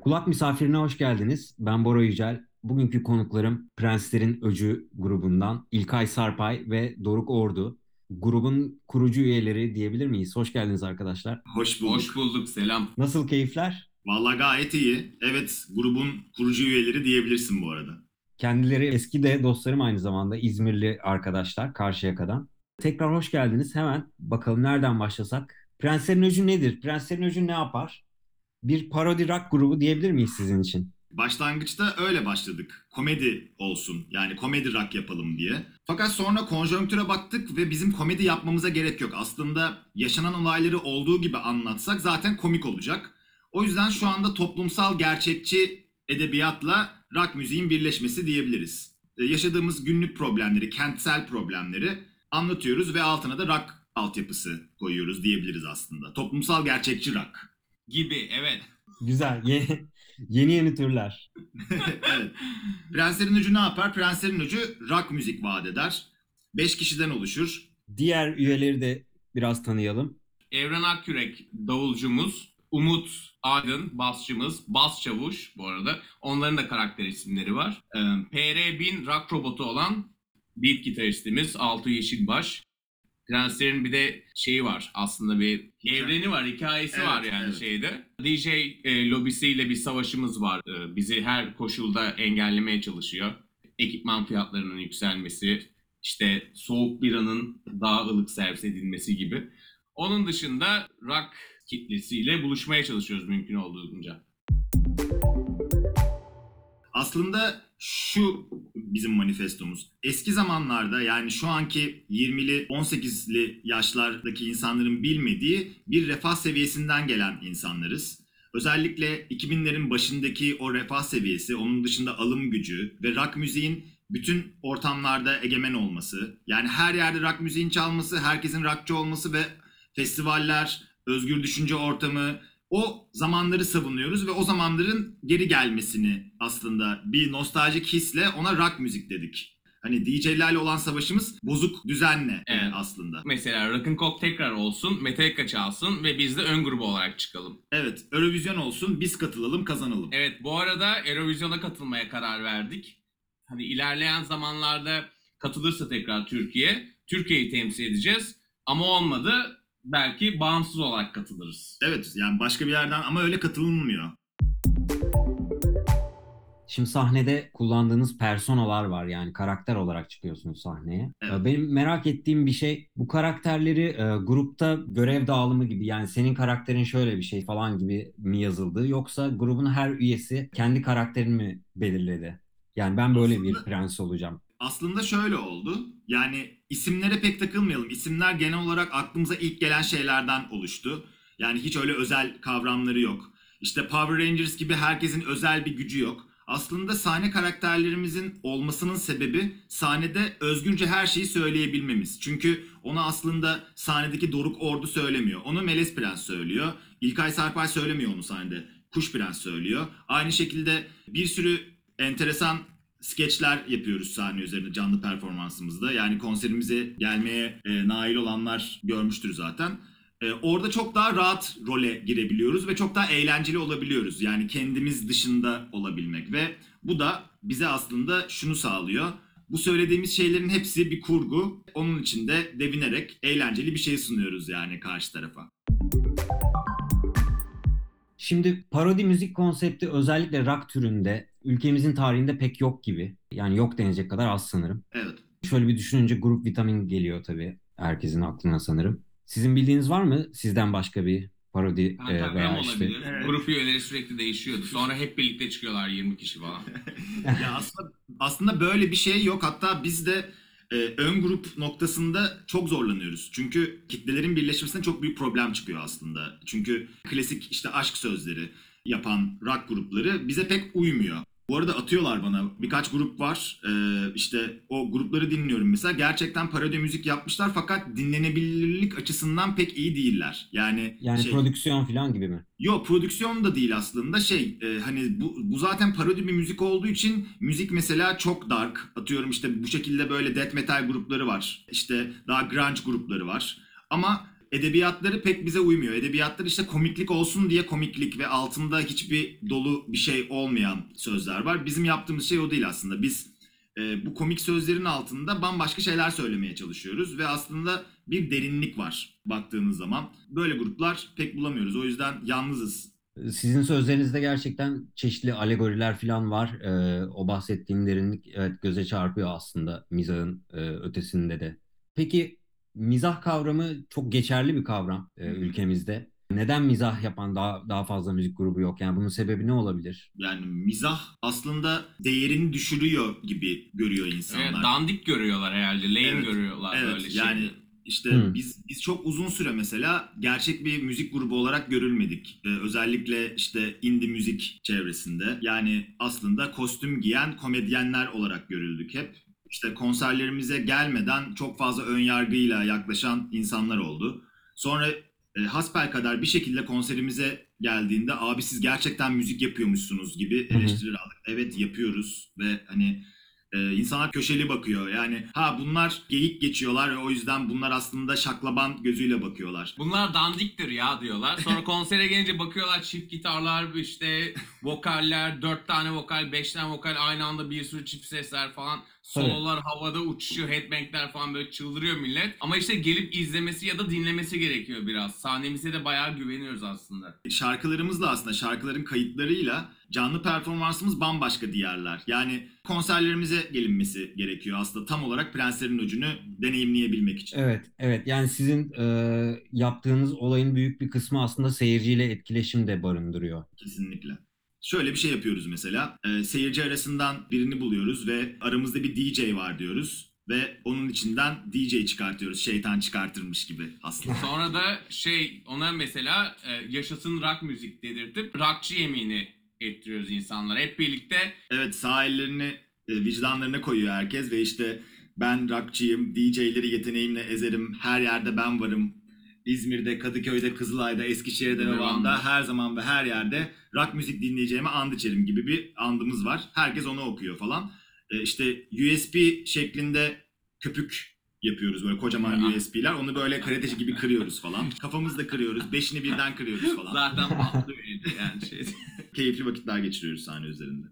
Kulak misafirine hoş geldiniz. Ben Bora Yücel. Bugünkü konuklarım Prenslerin Öcü grubundan İlkay Sarpay ve Doruk Ordu. Grubun kurucu üyeleri diyebilir miyiz? Hoş geldiniz arkadaşlar. Hoş bulduk. Hoş bulduk selam. Nasıl keyifler? Vallahi gayet iyi. Evet, grubun kurucu üyeleri diyebilirsin bu arada. Kendileri eski de dostlarım aynı zamanda İzmirli arkadaşlar Karşıyaka'dan. Tekrar hoş geldiniz. Hemen bakalım nereden başlasak? Prenslerin Öcü nedir? Prenslerin Öcü ne yapar? Bir parodi rock grubu diyebilir miyiz sizin için? Başlangıçta öyle başladık. Komedi olsun. Yani komedi rock yapalım diye. Fakat sonra konjonktüre baktık ve bizim komedi yapmamıza gerek yok. Aslında yaşanan olayları olduğu gibi anlatsak zaten komik olacak. O yüzden şu anda toplumsal gerçekçi edebiyatla rock müziğin birleşmesi diyebiliriz. Ee, Yaşadığımız günlük problemleri, kentsel problemleri anlatıyoruz ve altına da rock altyapısı koyuyoruz diyebiliriz aslında. Toplumsal gerçekçi rock. Gibi evet. Güzel. Yeni yeni, yeni türler. evet. Prenslerin Ucu ne yapar? Prenslerin Ucu rock müzik vaat eder. 5 kişiden oluşur. Diğer üyeleri de biraz tanıyalım. Evren Akkürek davulcumuz. Umut Aydın basçımız. Bas Çavuş bu arada. Onların da karakter isimleri var. Ee, PR1000 rock robotu olan beat gitaristimiz Altu Yeşilbaş. Prenslerin bir de şeyi var aslında bir evreni var, hikayesi Evet, var yani evet. şeyde. DJ e, lobisiyle bir savaşımız var. E, bizi her koşulda engellemeye çalışıyor. Ekipman fiyatlarının yükselmesi, işte soğuk biranın daha ılık servis edilmesi gibi. Onun dışında rock kitlesiyle buluşmaya çalışıyoruz mümkün olduğunca. Aslında şu bizim manifestomuz. Eski zamanlarda yani şu anki 20'li 18'li yaşlardaki insanların bilmediği bir refah seviyesinden gelen insanlarız. Özellikle 2000'lerin başındaki o refah seviyesi, onun dışında alım gücü ve rock müziğin bütün ortamlarda egemen olması, yani her yerde rock müziğin çalması, herkesin rockçı olması ve festivaller, özgür düşünce ortamı, o zamanları savunuyoruz ve o zamanların geri gelmesini aslında bir nostaljik hisle ona rock müzik dedik. Hani DJ'lerle olan savaşımız bozuk düzenle e, Evet. aslında. Mesela Rock'n'Coke tekrar olsun, Metallica çalsın ve biz de ön grubu olarak çıkalım. Evet, Eurovision olsun, biz katılalım, kazanalım. Evet bu arada Eurovision'a katılmaya karar verdik. Hani ilerleyen zamanlarda katılırsa tekrar Türkiye, Türkiye'yi temsil edeceğiz. Ama olmadı belki bağımsız olarak katılırız. Evet, yani başka bir yerden ama öyle katılınmıyor. Şimdi sahnede kullandığınız personalar var yani karakter olarak çıkıyorsunuz sahneye. Evet. Ee, Benim merak ettiğim bir şey bu karakterleri e, grupta görev dağılımı gibi yani senin karakterin şöyle bir şey falan gibi mi yazıldı yoksa grubun her üyesi kendi karakterini mi belirledi? Yani ben böyle Aslında- bir prens olacağım. Aslında şöyle oldu. Yani isimlere pek takılmayalım. İsimler genel olarak aklımıza ilk gelen şeylerden oluştu. Yani hiç öyle özel kavramları yok. İşte Power Rangers gibi herkesin özel bir gücü yok. Aslında sahne karakterlerimizin olmasının sebebi sahnede özgürce her şeyi söyleyebilmemiz. Çünkü onu aslında sahnedeki Doruk Ordu söylemiyor. Onu Meles Prens söylüyor. İlkay Sarpay söylemiyor onu sahnede. Kuş Prens söylüyor. Aynı şekilde bir sürü enteresan skeçler yapıyoruz sahne üzerinde canlı performansımızda. Yani konserimize gelmeye e, nail olanlar görmüştür zaten. E, orada çok daha rahat role girebiliyoruz ve çok daha eğlenceli olabiliyoruz. Yani kendimiz dışında olabilmek ve bu da bize aslında şunu sağlıyor. Bu söylediğimiz şeylerin hepsi bir kurgu. Onun içinde devinerek eğlenceli bir şey sunuyoruz yani karşı tarafa. Şimdi parodi müzik konsepti özellikle rock türünde ülkemizin tarihinde pek yok gibi. Yani yok denecek kadar az sanırım. Evet. Şöyle bir düşününce grup vitamin geliyor tabii herkesin aklına sanırım. Sizin bildiğiniz var mı sizden başka bir parodi Kanka e, veya hem işte olabilir. Evet. Grup üyeleri sürekli değişiyordu. Sonra hep birlikte çıkıyorlar 20 kişi falan. ya aslında aslında böyle bir şey yok. Hatta biz de e, ön grup noktasında çok zorlanıyoruz. Çünkü kitlelerin birleşmesine çok büyük problem çıkıyor aslında. Çünkü klasik işte aşk sözleri yapan rock grupları bize pek uymuyor. Bu arada atıyorlar bana birkaç grup var. Ee, işte o grupları dinliyorum mesela. Gerçekten parodi müzik yapmışlar fakat dinlenebilirlik açısından pek iyi değiller. Yani yani şey, prodüksiyon falan gibi mi? Yo prodüksiyon da değil aslında şey e, hani bu, bu zaten parodi bir müzik olduğu için müzik mesela çok dark atıyorum işte bu şekilde böyle death metal grupları var işte daha grunge grupları var ama edebiyatları pek bize uymuyor. Edebiyatlar işte komiklik olsun diye komiklik ve altında hiçbir dolu bir şey olmayan sözler var. Bizim yaptığımız şey o değil aslında. Biz e, bu komik sözlerin altında bambaşka şeyler söylemeye çalışıyoruz ve aslında bir derinlik var baktığınız zaman. Böyle gruplar pek bulamıyoruz. O yüzden yalnızız. Sizin sözlerinizde gerçekten çeşitli alegoriler falan var. Ee, o bahsettiğim derinlik evet göze çarpıyor aslında mizahın e, ötesinde de. Peki mizah kavramı çok geçerli bir kavram e, ülkemizde. Neden mizah yapan daha daha fazla müzik grubu yok? Yani bunun sebebi ne olabilir? Yani mizah aslında değerini düşürüyor gibi görüyor insanlar. Evet, dandik görüyorlar herhalde. Lame Evet, görüyorlar Evet böyle yani şeyleri. işte Hı. biz biz çok uzun süre mesela gerçek bir müzik grubu olarak görülmedik. Ee, özellikle işte indie müzik çevresinde. Yani aslında kostüm giyen komedyenler olarak görüldük hep. İşte konserlerimize gelmeden çok fazla ön yargıyla yaklaşan insanlar oldu. Sonra e, hasbelkader bir şekilde konserimize geldiğinde abi siz gerçekten müzik yapıyormuşsunuz gibi eleştiriler aldık. Evet yapıyoruz ve hani ee, insanlar köşeli bakıyor. Yani ha bunlar geyik geçiyorlar ve o yüzden bunlar aslında şaklaban gözüyle bakıyorlar. Bunlar dandiktir ya diyorlar. Sonra konsere gelince bakıyorlar çift gitarlar, işte vokaller, dört tane vokal, beş tane vokal aynı anda bir sürü çift sesler falan. Sololar havada uçuşuyor, headbangler falan böyle çıldırıyor millet. Ama işte gelip izlemesi ya da dinlemesi gerekiyor biraz. Sahnemize de bayağı güveniyoruz aslında. Şarkılarımızla aslında şarkıların kayıtlarıyla canlı performansımız bambaşka diğerler. Yani konserlerimize gelinmesi gerekiyor aslında tam olarak Prenslerin Öcü'nü deneyimleyebilmek için. Evet, evet. Yani sizin e, yaptığınız olayın büyük bir kısmı aslında seyirciyle etkileşim de barındırıyor. Kesinlikle. Şöyle bir şey yapıyoruz mesela. Ee, seyirci arasından birini buluyoruz ve aramızda bir DJ var diyoruz. Ve onun içinden DJ çıkartıyoruz. Şeytan çıkartırmış gibi aslında. Sonra da şey ona mesela e, yaşasın rock müzik dedirtip rockçı yemini ettiriyoruz insanlara. Hep birlikte Evet sağ ellerini e, vicdanlarına koyuyor herkes ve işte ben rockçıyım, DJ'leri yeteneğimle ezerim, her yerde ben varım. İzmir'de, Kadıköy'de, Kızılay'da, Eskişehir'de ve Van'da her zaman ve her yerde rock müzik dinleyeceğime and içerim gibi bir andımız var. Herkes onu okuyor falan. E, işte USB şeklinde köpük yapıyoruz böyle kocaman. USB'ler. Onu böyle karateci gibi kırıyoruz falan. Kafamızla kırıyoruz, beşini birden kırıyoruz falan. zaten elde yani şey. Keyifli vakitler geçiriyoruz sahne üzerinde.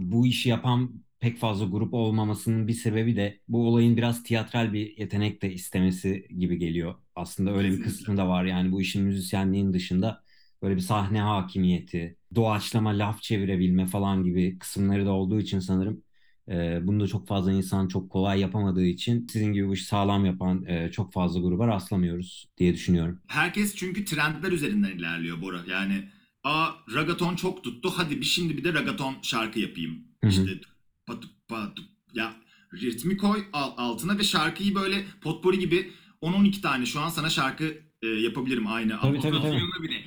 Bu işi yapan pek fazla grup olmamasının bir sebebi de bu olayın biraz tiyatral bir yetenek de istemesi gibi geliyor. Aslında öyle bir kısmı da var. Yani bu işin müzisyenliğin dışında böyle bir sahne hakimiyeti, doğaçlama laf çevirebilme falan gibi kısımları da olduğu için sanırım e, bunu da çok fazla insan çok kolay yapamadığı için sizin gibi bu işi sağlam yapan e, çok fazla gruba rastlamıyoruz diye düşünüyorum. Herkes çünkü trendler üzerinden ilerliyor Bora. Yani a ragaton çok tuttu. Hadi bir şimdi bir de ragaton şarkı yapayım. Hı hı. İşte patu patu ya ritmi koy al- altına ve şarkıyı böyle potpori gibi 10-12 tane şu an sana şarkı e, yapabilirim aynı. Tabii, tabii, tabii. Otosyonda bile.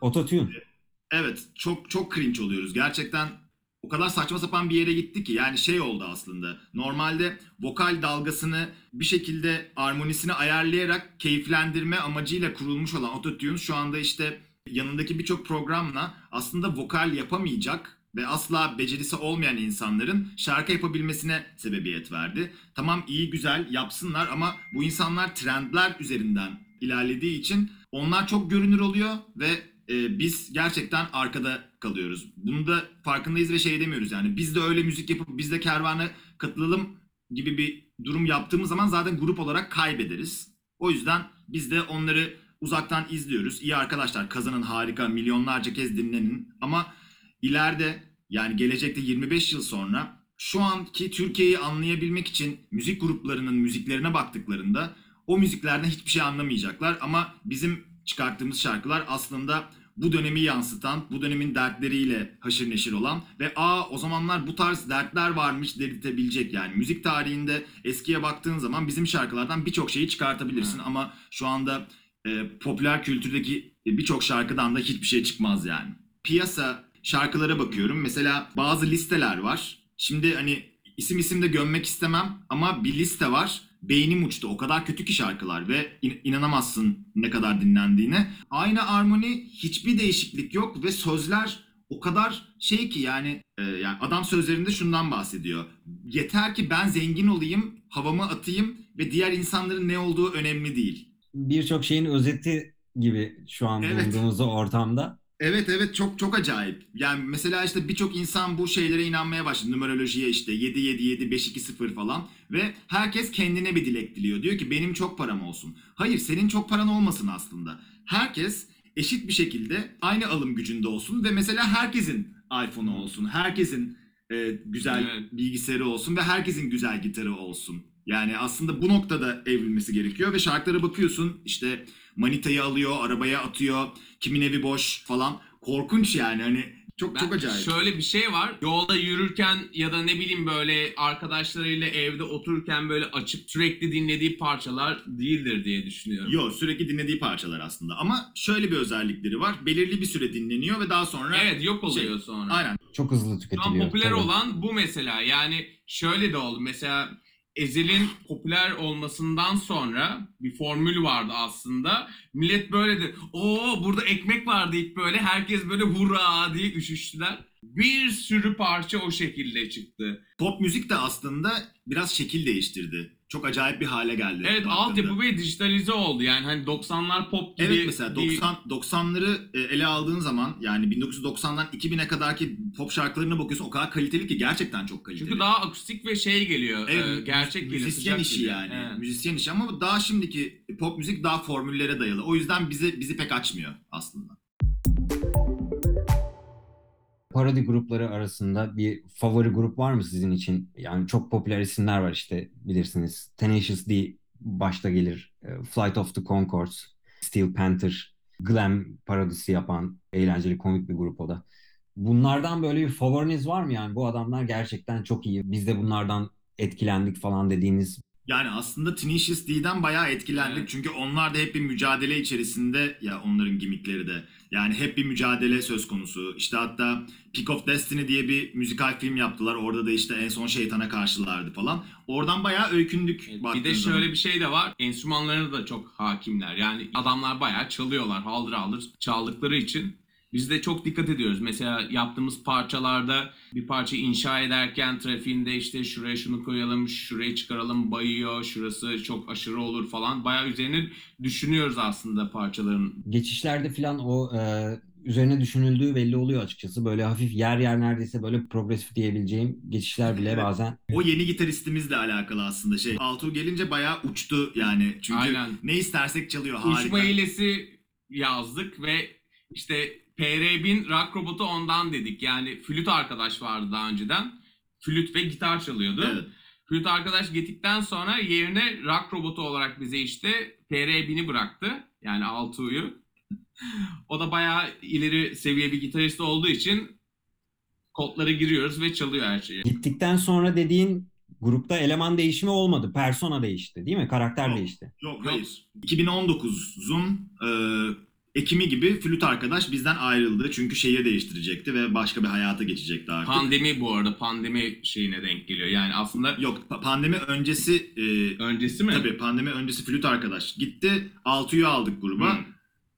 Ototune. Evet çok çok cringe oluyoruz. Gerçekten o kadar saçma sapan bir yere gitti ki yani şey oldu aslında. Normalde vokal dalgasını bir şekilde armonisini ayarlayarak keyiflendirme amacıyla kurulmuş olan Autotune şu anda işte yanındaki birçok programla aslında vokal yapamayacak ve asla becerisi olmayan insanların şarkı yapabilmesine sebebiyet verdi. Tamam iyi güzel yapsınlar ama bu insanlar trendler üzerinden ilerlediği için onlar çok görünür oluyor ve e, biz gerçekten arkada kalıyoruz. Bunu da farkındayız ve şey demiyoruz yani biz de öyle müzik yapıp biz de kervana katılalım gibi bir durum yaptığımız zaman zaten grup olarak kaybederiz. O yüzden biz de onları uzaktan izliyoruz. İyi arkadaşlar kazanın harika milyonlarca kez dinlenin ama ileride yani gelecekte 25 yıl sonra şu anki Türkiye'yi anlayabilmek için müzik gruplarının müziklerine baktıklarında o müziklerden hiçbir şey anlamayacaklar ama bizim çıkarttığımız şarkılar aslında bu dönemi yansıtan, bu dönemin dertleriyle haşır neşir olan ve aa o zamanlar bu tarz dertler varmış dedirtebilecek yani müzik tarihinde eskiye baktığın zaman bizim şarkılardan birçok şeyi çıkartabilirsin Hı. ama şu anda e, popüler kültürdeki birçok şarkıdan da hiçbir şey çıkmaz yani. Piyasa şarkılara bakıyorum. Mesela bazı listeler var. Şimdi hani isim isim de gömmek istemem ama bir liste var. Beynim uçtu. O kadar kötü ki şarkılar ve in- inanamazsın ne kadar dinlendiğine. Aynı armoni hiçbir değişiklik yok ve sözler o kadar şey ki yani, e, yani adam sözlerinde şundan bahsediyor. Yeter ki ben zengin olayım, havamı atayım ve diğer insanların ne olduğu önemli değil. Birçok şeyin özeti gibi şu an Evet. bulunduğumuz ortamda. Evet evet çok çok acayip. Yani mesela işte birçok insan bu şeylere inanmaya başladı. Numerolojiye işte 777 520 falan ve herkes kendine bir dilek diliyor. Diyor ki benim çok param olsun. Hayır senin çok paran olmasın aslında. Herkes eşit bir şekilde aynı alım gücünde olsun ve mesela herkesin iPhone'u olsun. Herkesin e, güzel Evet. bilgisayarı olsun ve herkesin güzel gitarı olsun. Yani aslında bu noktada evrilmesi gerekiyor ve şarkılara bakıyorsun işte manitayı alıyor, arabaya atıyor, kimin evi boş falan. Korkunç yani hani çok çok Ben- acayip. Şöyle bir şey var. Yolda yürürken ya da ne bileyim böyle arkadaşlarıyla evde otururken böyle açıp sürekli dinlediği parçalar değildir diye düşünüyorum. Yok sürekli dinlediği parçalar aslında ama şöyle bir özellikleri var. Belirli bir süre dinleniyor ve daha sonra Evet yok oluyor Şey, sonra. aynen Çok hızlı Şu an tüketiliyor. popüler tabii. olan bu mesela. Yani şöyle de oldu. Mesela Ezel'in popüler olmasından sonra bir formül vardı aslında. Millet böyle de o burada ekmek var deyip böyle herkes böyle hurra diye üşüştüler. Bir sürü parça o şekilde çıktı. pop müzik de aslında biraz şekil değiştirdi. Çok acayip bir hale geldi. Evet baktığında. altyapı ve dijitalize oldu. Yani hani 90'lar pop gibi. Evet mesela bir- 90 90'ları e, ele aldığın zaman yani 1990'dan 2000'e kadarki pop şarkılarına bakıyorsun o kadar kaliteli ki gerçekten çok kaliteli. Çünkü daha akustik ve şey geliyor. Evet, e, gerçek geliyor. müzisyen işi geliyor. yani. Evet. Müzisyen işi ama daha şimdiki pop müzik daha formüllere dayalı. O yüzden bizi bizi pek açmıyor aslında. Parodi grupları arasında bir favori grup var mı sizin için? Yani çok popüler isimler var işte bilirsiniz. Tenacious D başta gelir. E, Flight of the Conchords, Steel Panther, glam parodisi yapan eğlenceli komik bir grup o da. Bunlardan böyle bir favoriniz var mı yani? Bu adamlar gerçekten çok iyi. Biz de bunlardan etkilendik falan dediğiniz Yani aslında Tenacious D'den bayağı etkilendik. Evet. Çünkü onlar da hep bir mücadele içerisinde ya onların gimmickleri de. Yani hep bir mücadele söz konusu. İşte hatta Peak of Destiny diye bir müzikal film yaptılar. Orada da işte en son şeytana karşılardı falan. Oradan bayağı öykündük. Evet, Bir de zaman. şöyle bir şey de var. Enstrümanlarına da çok hakimler. Yani adamlar bayağı çalıyorlar. Haldır haldır çaldıkları için. Biz de çok dikkat ediyoruz. Mesela yaptığımız parçalarda bir parça inşa ederken trafiğinde işte şuraya şunu koyalım, şurayı çıkaralım, bayıyor, şurası çok aşırı olur falan. Bayağı üzerine düşünüyoruz aslında parçaların. geçişlerde falan o e, üzerine düşünüldüğü belli oluyor açıkçası. Böyle hafif yer yer neredeyse böyle progresif diyebileceğim geçişler bile Evet. bazen O yeni gitaristimizle alakalı aslında şey. Altuğ gelince bayağı uçtu yani. Çünkü Aynen. ne istersek çalıyor. Harika. Uçma hilesi yazdık ve işte PR1000 rock robotu ondan dedik. Yani flüt arkadaş vardı daha önceden. Flüt ve gitar çalıyordu. Evet. Flüt arkadaş gittikten sonra yerine rock robotu olarak bize işte PR1000'i bıraktı. Yani Altuğ'yu. o da bayağı ileri seviye bir gitarist olduğu için kodları giriyoruz ve çalıyor her şeyi. Gittikten sonra dediğin grupta eleman değişimi olmadı. Persona değişti değil mi? Karakter Yok. değişti. Yok, Yok. hayır. 2019'un e, Ekim'i gibi flüt arkadaş bizden ayrıldı. Çünkü şehir değiştirecekti ve başka bir hayata geçecekti artık. Pandemi bu arada pandemi şeyine denk geliyor. Yani aslında Yok pa- pandemi öncesi e, öncesi mi? tabii pandemi öncesi flüt arkadaş gitti. Altuğ'yu aldık gruba. Hı.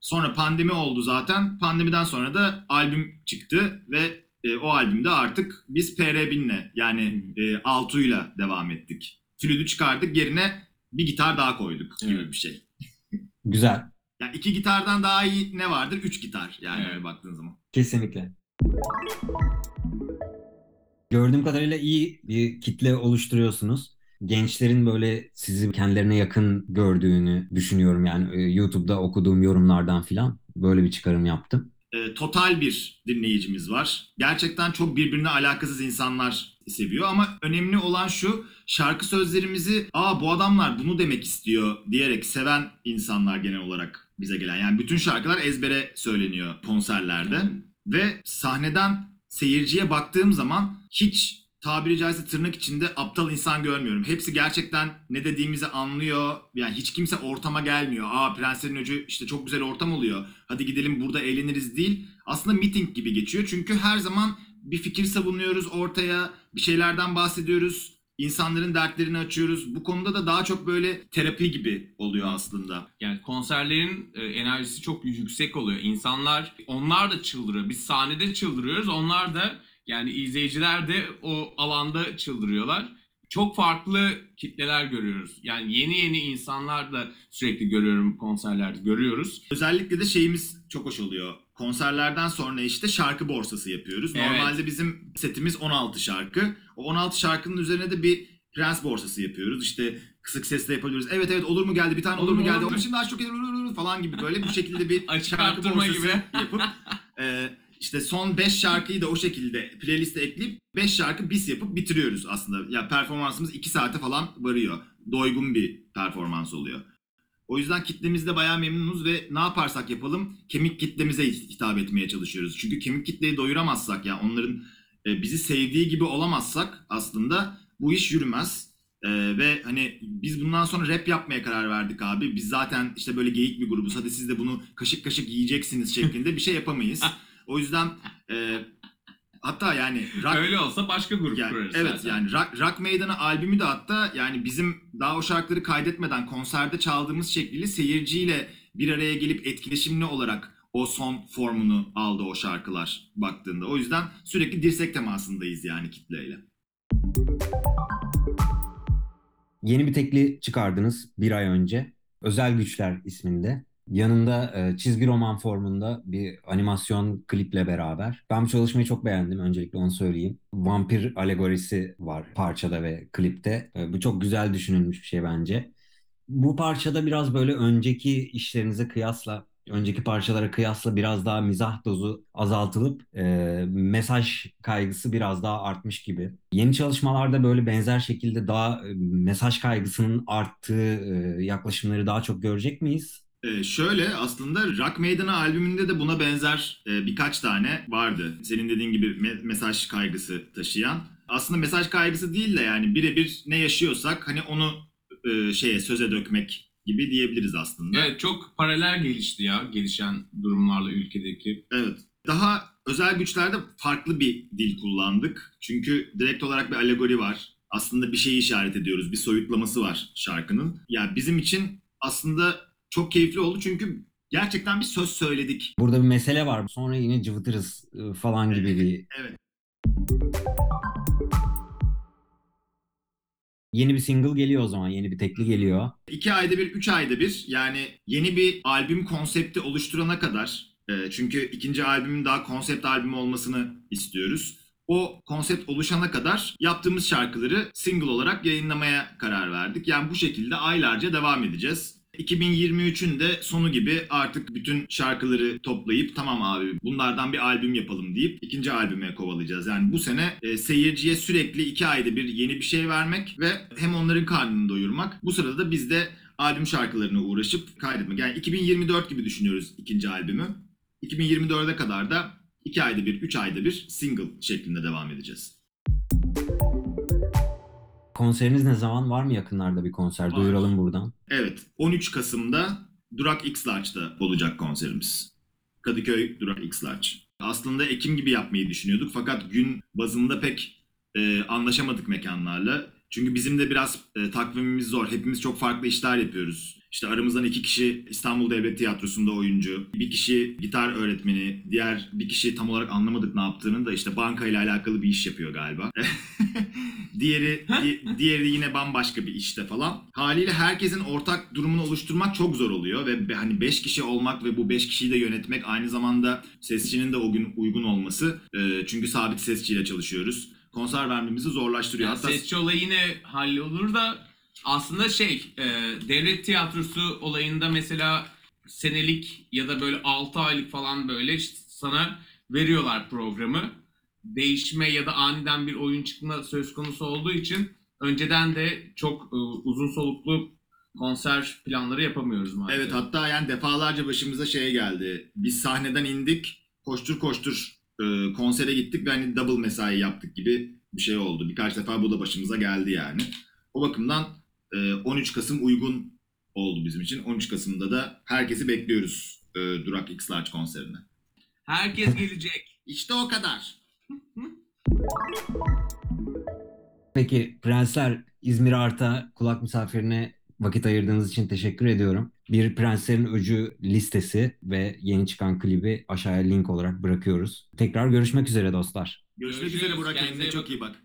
Sonra pandemi oldu zaten. Pandemiden sonra da albüm çıktı ve e, o albümde artık biz PR1000'le yani e, Altuğ'yla devam ettik. Flütü çıkardık yerine bir gitar daha koyduk gibi Evet. bir şey. Güzel. Yani iki gitardan daha iyi ne vardır? Üç gitar yani Evet. öyle baktığın zaman. Kesinlikle. Gördüğüm kadarıyla iyi bir kitle oluşturuyorsunuz. Gençlerin böyle sizi kendilerine yakın gördüğünü düşünüyorum yani e, YouTube'da okuduğum yorumlardan filan böyle bir çıkarım yaptım. E, total bir dinleyicimiz var. Gerçekten çok birbirine alakasız insanlar seviyor ama önemli olan şu şarkı sözlerimizi aa bu adamlar bunu demek istiyor diyerek seven insanlar genel olarak bize gelen. Yani bütün şarkılar ezbere söyleniyor konserlerde. Ve sahneden seyirciye baktığım zaman hiç tabiri caizse tırnak içinde aptal insan görmüyorum. Hepsi gerçekten ne dediğimizi anlıyor. Yani hiç kimse ortama gelmiyor. Aa Prenslerin Öcü işte çok güzel ortam oluyor. Hadi gidelim burada eğleniriz değil. Aslında meeting gibi geçiyor. Çünkü her zaman bir fikir savunuyoruz ortaya. Bir şeylerden bahsediyoruz. İnsanların dertlerini açıyoruz. Bu konuda da daha çok böyle terapi gibi oluyor aslında. Yani konserlerin e, enerjisi çok yüksek oluyor. İnsanlar onlar da çıldırıyor. Biz sahnede çıldırıyoruz. Onlar da yani izleyiciler de o alanda çıldırıyorlar. Çok farklı kitleler görüyoruz. Yani yeni yeni insanlar da sürekli görüyorum konserlerde görüyoruz. Özellikle de şeyimiz çok hoş oluyor. Konserlerden sonra işte şarkı borsası yapıyoruz. Evet. Normalde bizim setimiz 16 şarkı. O 16 şarkının üzerine de bir prens borsası yapıyoruz. İşte kısık sesle yapabiliyoruz. Evet evet olur mu geldi bir tane olur, Olur mu geldi. olur mu? Şimdi aşk çok falan gibi böyle bu şekilde bir şarkı borsası gibi. yapıp e, işte son 5 şarkıyı da o şekilde playliste ekleyip 5 şarkı bis yapıp bitiriyoruz aslında. Ya performansımız 2 saate falan varıyor. Doygun bir performans oluyor. O yüzden kitlemizde bayağı memnunuz ve ne yaparsak yapalım kemik kitlemize hitap etmeye çalışıyoruz. Çünkü kemik kitleyi doyuramazsak ya onların e, bizi sevdiği gibi olamazsak aslında bu iş yürümez. E, ve hani biz bundan sonra rap yapmaya karar verdik abi. Biz zaten işte böyle geyik bir grubuz. Hadi siz de bunu kaşık kaşık yiyeceksiniz şeklinde bir şey yapamayız. O yüzden e, hatta yani rock, Öyle olsa başka grup yani, kurarız evet zaten. yani rock, rock Meydanı albümü de hatta yani bizim daha o şarkıları kaydetmeden konserde çaldığımız şekliyle seyirciyle bir araya gelip etkileşimli olarak o son formunu aldı o şarkılar baktığında. O yüzden sürekli dirsek temasındayız yani kitleyle. Yeni bir tekli çıkardınız bir ay önce. Özel Güçler isminde. Yanında e, çizgi roman formunda bir animasyon kliple beraber. Ben bu çalışmayı çok beğendim. Öncelikle onu söyleyeyim. Vampir alegorisi var parçada ve klipte. E, bu çok güzel düşünülmüş bir şey bence. Bu parçada biraz böyle önceki işlerinize kıyasla, önceki parçalara kıyasla biraz daha mizah dozu azaltılıp e, mesaj kaygısı biraz daha artmış gibi. Yeni çalışmalarda böyle benzer şekilde daha e, mesaj kaygısının arttığı e, yaklaşımları daha çok görecek miyiz? Ee, şöyle aslında Rock Meydanı albümünde de buna benzer e, birkaç tane vardı. Senin dediğin gibi me- mesaj kaygısı taşıyan. Aslında mesaj kaygısı değil de yani birebir ne yaşıyorsak hani onu e, şeye söze dökmek gibi diyebiliriz aslında. Evet çok paralel gelişti ya gelişen durumlarla ülkedeki. Evet. Daha özel güçlerde farklı bir dil kullandık. Çünkü direkt olarak bir alegori var. Aslında bir şeyi işaret ediyoruz. Bir soyutlaması var şarkının. Ya bizim için aslında çok keyifli oldu çünkü gerçekten bir söz söyledik. Burada bir mesele var. Sonra yine cıvıtırız e, falan gibi bir Evet. Yeni bir single geliyor o zaman. Yeni bir tekli geliyor. İki ayda bir, üç ayda bir yani yeni bir albüm konsepti oluşturana kadar e, çünkü ikinci albümün daha konsept albüm olmasını istiyoruz. O konsept oluşana kadar yaptığımız şarkıları single olarak yayınlamaya karar verdik. Yani bu şekilde aylarca devam edeceğiz. 2023'ün de sonu gibi artık bütün şarkıları toplayıp tamam abi bunlardan bir albüm yapalım deyip ikinci albüme kovalayacağız. Yani bu sene e, seyirciye sürekli iki ayda bir yeni bir şey vermek ve hem onların karnını doyurmak. Bu sırada da biz de albüm şarkılarına uğraşıp kaydetmek. Yani 2024 gibi düşünüyoruz ikinci albümü. 2024'e kadar da iki ayda bir, üç ayda bir single şeklinde devam edeceğiz. Konseriniz ne zaman? Var mı yakınlarda bir konser? Var. Duyuralım buradan. Evet, 13 Kasım'da Durak X Large'da olacak konserimiz. Kadıköy Durak X Large. Aslında Ekim gibi yapmayı düşünüyorduk fakat gün bazında pek e, anlaşamadık mekanlarla. Çünkü bizim de biraz e, takvimimiz zor. Hepimiz çok farklı işler yapıyoruz. İşte aramızdan iki kişi İstanbul Devlet Tiyatrosu'nda oyuncu, bir kişi gitar öğretmeni, diğer bir kişi tam olarak anlamadık ne yaptığını da işte bankayla alakalı bir iş yapıyor galiba. diğeri di- diğeri yine bambaşka bir işte falan. Haliyle herkesin ortak durumunu oluşturmak çok zor oluyor ve hani 5 kişi olmak ve bu 5 kişiyi de yönetmek aynı zamanda sesçinin de o gün uygun olması. E, çünkü sabit sesçiyle çalışıyoruz. Konser vermemizi zorlaştırıyor. Yani Hatta sesçi olayı yine hallolur da aslında şey e, devlet tiyatrosu olayında mesela senelik ya da böyle 6 aylık falan böyle işte sana veriyorlar programı. Değişme ya da aniden bir oyun çıkma söz konusu olduğu için önceden de çok e, uzun soluklu konser planları yapamıyoruz maalesef. Evet hatta yani defalarca başımıza şey geldi. Biz sahneden indik, koştur koştur e, konsere gittik ve hani double mesai yaptık gibi bir şey oldu. Birkaç defa bu da başımıza geldi yani. O bakımdan 13 Kasım uygun oldu bizim için. 13 Kasım'da da herkesi bekliyoruz e, Durak X Large konserine. Herkes gelecek. İşte o kadar. Peki Prensler İzmir Art'a kulak misafirine vakit ayırdığınız için teşekkür ediyorum. Bir Prenslerin Öcü listesi ve yeni çıkan klibi aşağıya link olarak bırakıyoruz. Tekrar görüşmek üzere dostlar. Görüşmek Görüşürüz. üzere Burak Kendinize kendine iyi çok iyi bak.